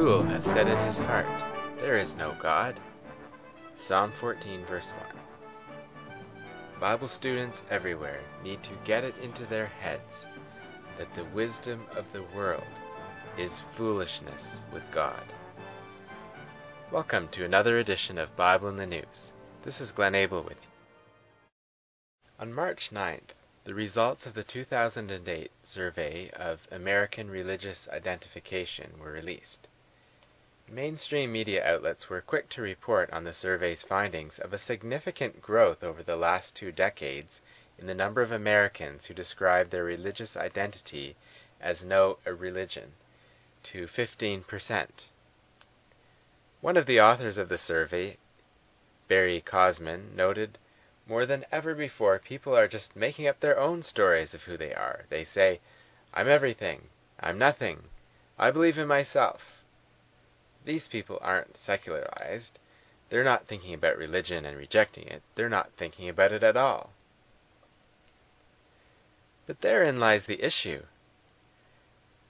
Fool hath said in his heart, There is no God. Psalm 14, verse 1. Bible students everywhere need to get it into their heads that the wisdom of the world is foolishness with God. Welcome to another edition of Bible in the News. This is Glenn Abel with you. On March 9th, the results of the 2008 survey of American religious identification were released. Mainstream media outlets were quick to report on the survey's findings of a significant growth over the last two decades in the number of Americans who describe their religious identity as no religion to 15%. One of the authors of the survey, Barry Kosmin, noted more than ever before, people are just making up their own stories of who they are. They say, I'm everything. I'm nothing. I believe in myself. These people aren't secularized. They're not thinking about religion and rejecting it. They're not thinking about it at all. But therein lies the issue.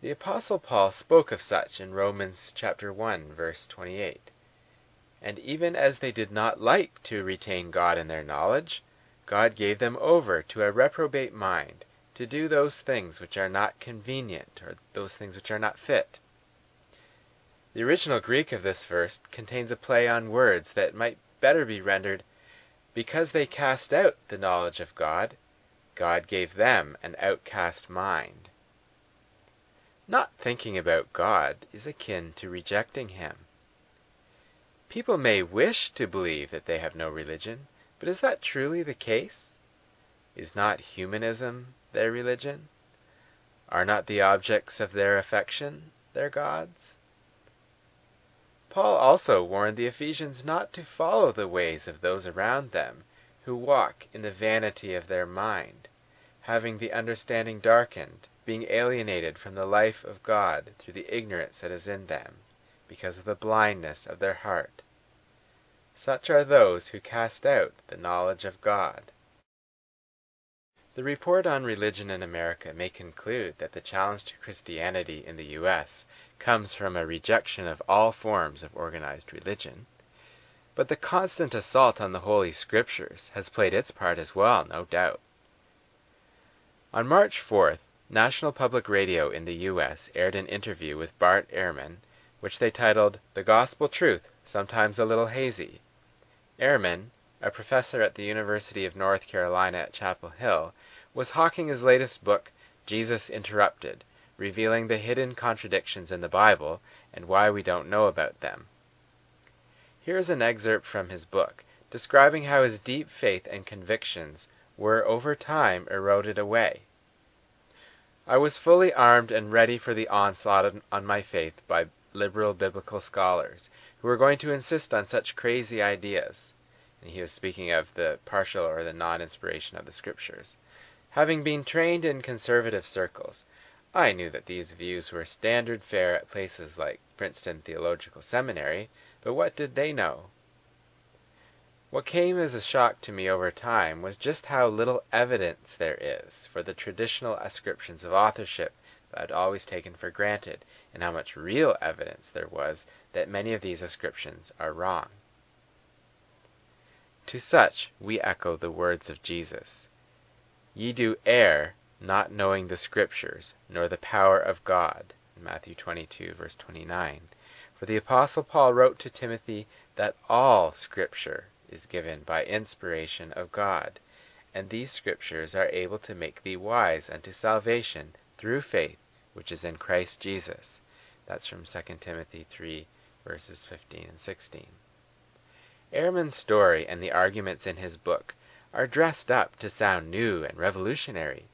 The apostle Paul spoke of such in Romans chapter 1 verse 28. And even as they did not like to retain God in their knowledge, God gave them over to a reprobate mind to do those things which are not convenient, or those things which are not fit. The original Greek of this verse contains a play on words that might better be rendered, Because they cast out the knowledge of God, God gave them an outcast mind. Not thinking about God is akin to rejecting Him. People may wish to believe that they have no religion, but is that truly the case? Is not humanism their religion? Are not the objects of their affection their gods? Paul also warned the Ephesians not to follow the ways of those around them who walk in the vanity of their mind, having the understanding darkened, being alienated from the life of God through the ignorance that is in them because of the blindness of their heart. Such are those who cast out the knowledge of God. The report on religion in America may conclude that the challenge to Christianity in the U.S. comes from a rejection of all forms of organized religion. But the constant assault on the Holy Scriptures has played its part as well, no doubt. On March 4th, National Public Radio in the U.S. aired an interview with Bart Ehrman which they titled The Gospel Truth, Sometimes a Little Hazy. Ehrman, a professor at the University of North Carolina at Chapel Hill, was hawking his latest book, Jesus Interrupted, revealing the hidden contradictions in the Bible and why we don't know about them. Here is an excerpt from his book, describing how his deep faith and convictions were over time eroded away. I was fully armed and ready for the onslaught on my faith by liberal biblical scholars who were going to insist on such crazy ideas. And he was speaking of the partial or the non inspiration of the scriptures. Having been trained in conservative circles, I knew that these views were standard fare at places like Princeton Theological Seminary, but what did they know? What came as a shock to me over time was just how little evidence there is for the traditional ascriptions of authorship that I'd always taken for granted, and how much real evidence there was that many of these ascriptions are wrong. To such we echo the words of Jesus Ye do err, not knowing the Scriptures, nor the power of God. Matthew 22, verse 29. For the Apostle Paul wrote to Timothy that all Scripture is given by inspiration of God, and these Scriptures are able to make thee wise unto salvation through faith which is in Christ Jesus. That's from 2 Timothy 3, verses 15 and 16. Ehrman's story and the arguments in his book are dressed up to sound new and revolutionary,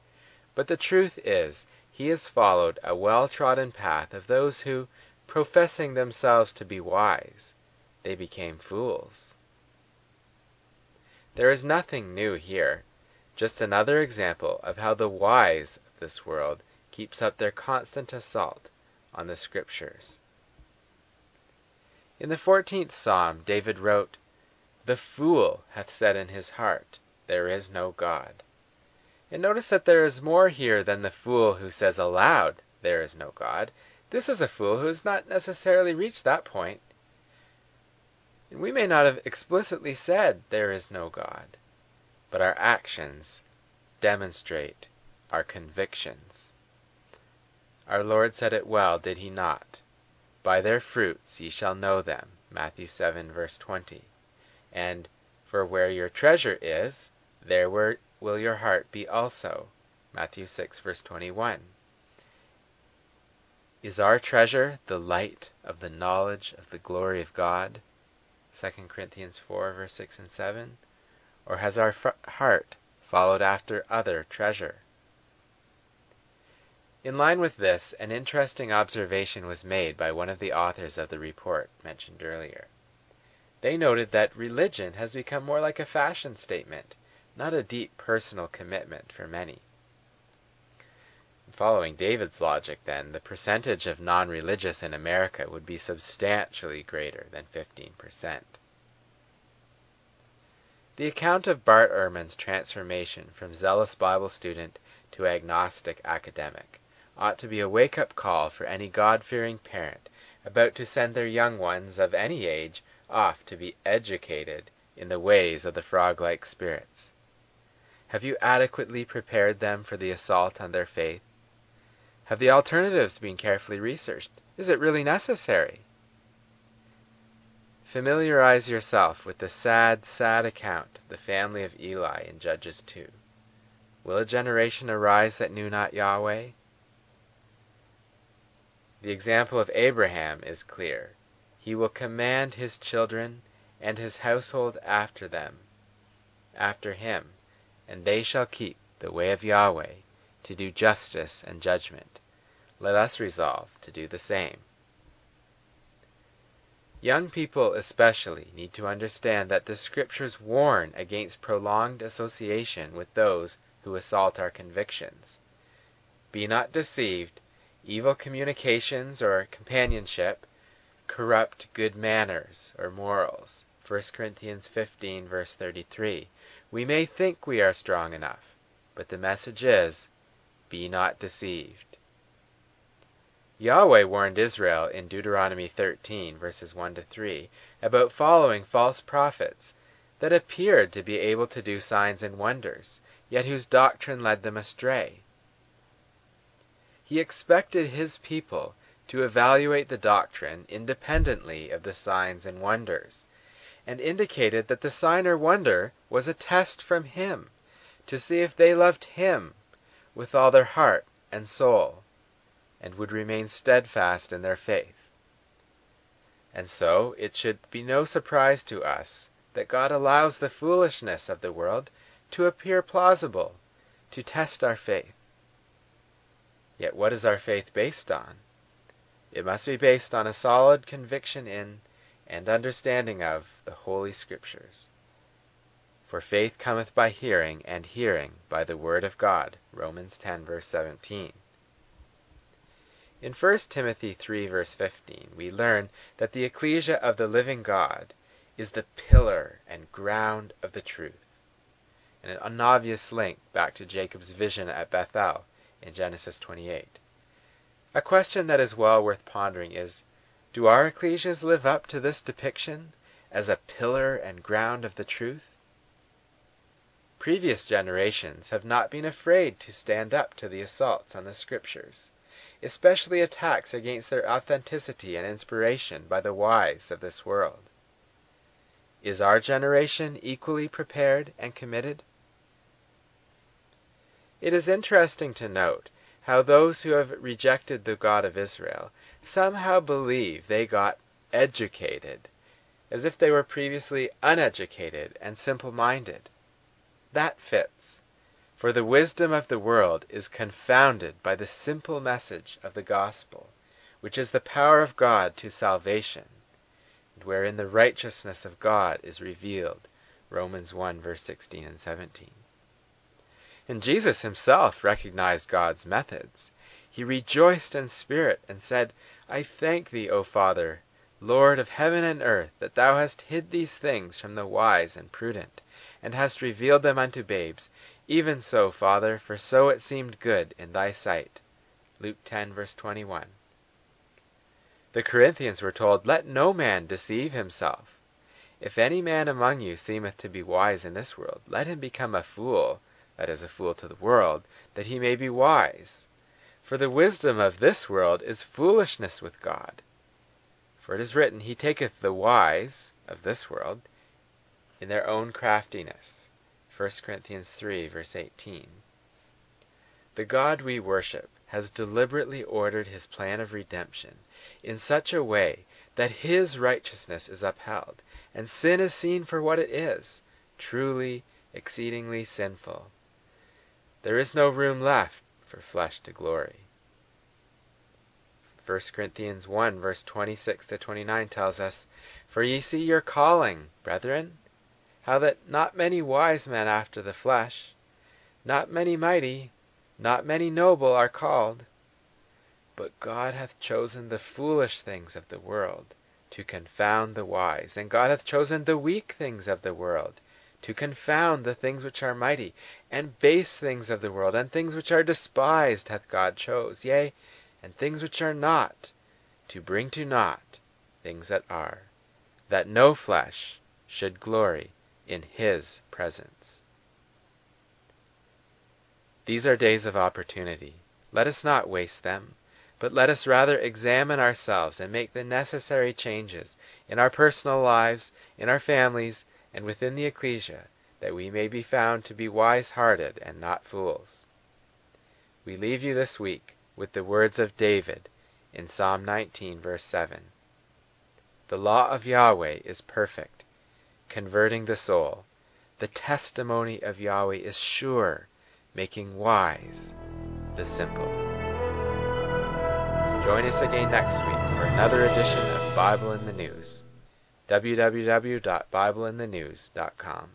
but the truth is he has followed a well trodden path of those who, professing themselves to be wise, they became fools. There is nothing new here, just another example of how the wise of this world keeps up their constant assault on the Scriptures. In the fourteenth Psalm, David wrote, The fool hath said in his heart, There is no God. And notice that there is more here than the fool who says aloud, There is no God. This is a fool who has not necessarily reached that point. And we may not have explicitly said there is no God, but our actions demonstrate our convictions. Our Lord said it well, did he not? By their fruits ye shall know them. Matthew 7, verse 20. And, For where your treasure is, there will your heart be also. Matthew 6, verse 21. Is our treasure the light of the knowledge of the glory of God? 2 Corinthians 4, verse 6 and 7. Or has our heart followed after other treasure? In line with this, an interesting observation was made by one of the authors of the report mentioned earlier. They noted that religion has become more like a fashion statement, not a deep personal commitment for many. Following David's logic, then, the percentage of non religious in America would be substantially greater than 15%. The account of Bart Ehrman's transformation from zealous Bible student to agnostic academic ought to be a wake up call for any God fearing parent about to send their young ones of any age off to be educated in the ways of the frog like spirits. Have you adequately prepared them for the assault on their faith? Have the alternatives been carefully researched? Is it really necessary? Familiarize yourself with the sad, sad account of the family of Eli in Judges 2. Will a generation arise that knew not Yahweh? The example of Abraham is clear. He will command his children and his household after them, after him, and they shall keep the way of Yahweh to do justice and judgment. Let us resolve to do the same. Young people especially need to understand that the Scriptures warn against prolonged association with those who assault our convictions. Be not deceived, evil communications or companionship corrupt good manners or morals. 1 Corinthians 15, verse 33. We may think we are strong enough, but the message is be not deceived. Yahweh warned Israel in Deuteronomy 13, verses 1 to 3, about following false prophets that appeared to be able to do signs and wonders, yet whose doctrine led them astray. He expected his people to evaluate the doctrine independently of the signs and wonders, and indicated that the sign or wonder was a test from him to see if they loved him with all their heart and soul and would remain steadfast in their faith. And so it should be no surprise to us that God allows the foolishness of the world to appear plausible, to test our faith. Yet what is our faith based on? It must be based on a solid conviction in and understanding of the Holy Scriptures. For faith cometh by hearing, and hearing by the Word of God. Romans 10, verse 17. In 1 Timothy 3, verse 15, we learn that the ecclesia of the living God is the pillar and ground of the truth. An obvious link back to Jacob's vision at Bethel in Genesis 28. A question that is well worth pondering is Do our ecclesias live up to this depiction as a pillar and ground of the truth? Previous generations have not been afraid to stand up to the assaults on the Scriptures especially attacks against their authenticity and inspiration by the wise of this world. Is our generation equally prepared and committed? It is interesting to note how those who have rejected the God of Israel somehow believe they got educated, as if they were previously uneducated and simple minded. That fits. For the wisdom of the world is confounded by the simple message of the gospel, which is the power of God to salvation, and wherein the righteousness of God is revealed. Romans 1, verse 16 and 17. And Jesus himself recognized God's methods. He rejoiced in spirit and said, I thank thee, O Father, Lord of heaven and earth, that thou hast hid these things from the wise and prudent, and hast revealed them unto babes. Even so, Father, for so it seemed good in thy sight. Luke 10, verse 21. The Corinthians were told, Let no man deceive himself. If any man among you seemeth to be wise in this world, let him become a fool, that is, a fool to the world, that he may be wise. For the wisdom of this world is foolishness with God. For it is written, He taketh the wise of this world in their own craftiness. 1 Corinthians 3, verse 18. The God we worship has deliberately ordered his plan of redemption in such a way that his righteousness is upheld, and sin is seen for what it is truly, exceedingly sinful. There is no room left for flesh to glory. 1 Corinthians 1 verse 26 to 29 tells us, For ye see your calling, brethren, how that not many wise men after the flesh, not many mighty, not many noble are called. But God hath chosen the foolish things of the world to confound the wise, and God hath chosen the weak things of the world to confound the things which are mighty, and base things of the world, and things which are despised hath God chose, yea, and things which are not, to bring to naught things that are, that no flesh should glory in his presence. These are days of opportunity. Let us not waste them, but let us rather examine ourselves and make the necessary changes in our personal lives, in our families, and within the ecclesia, that we may be found to be wise hearted and not fools. We leave you this week with the words of David in Psalm 19, verse 7. The law of Yahweh is perfect, converting the soul. The testimony of Yahweh is sure, making wise the simple. Join us again next week for another edition of Bible in the News. www.bibleinthenews.com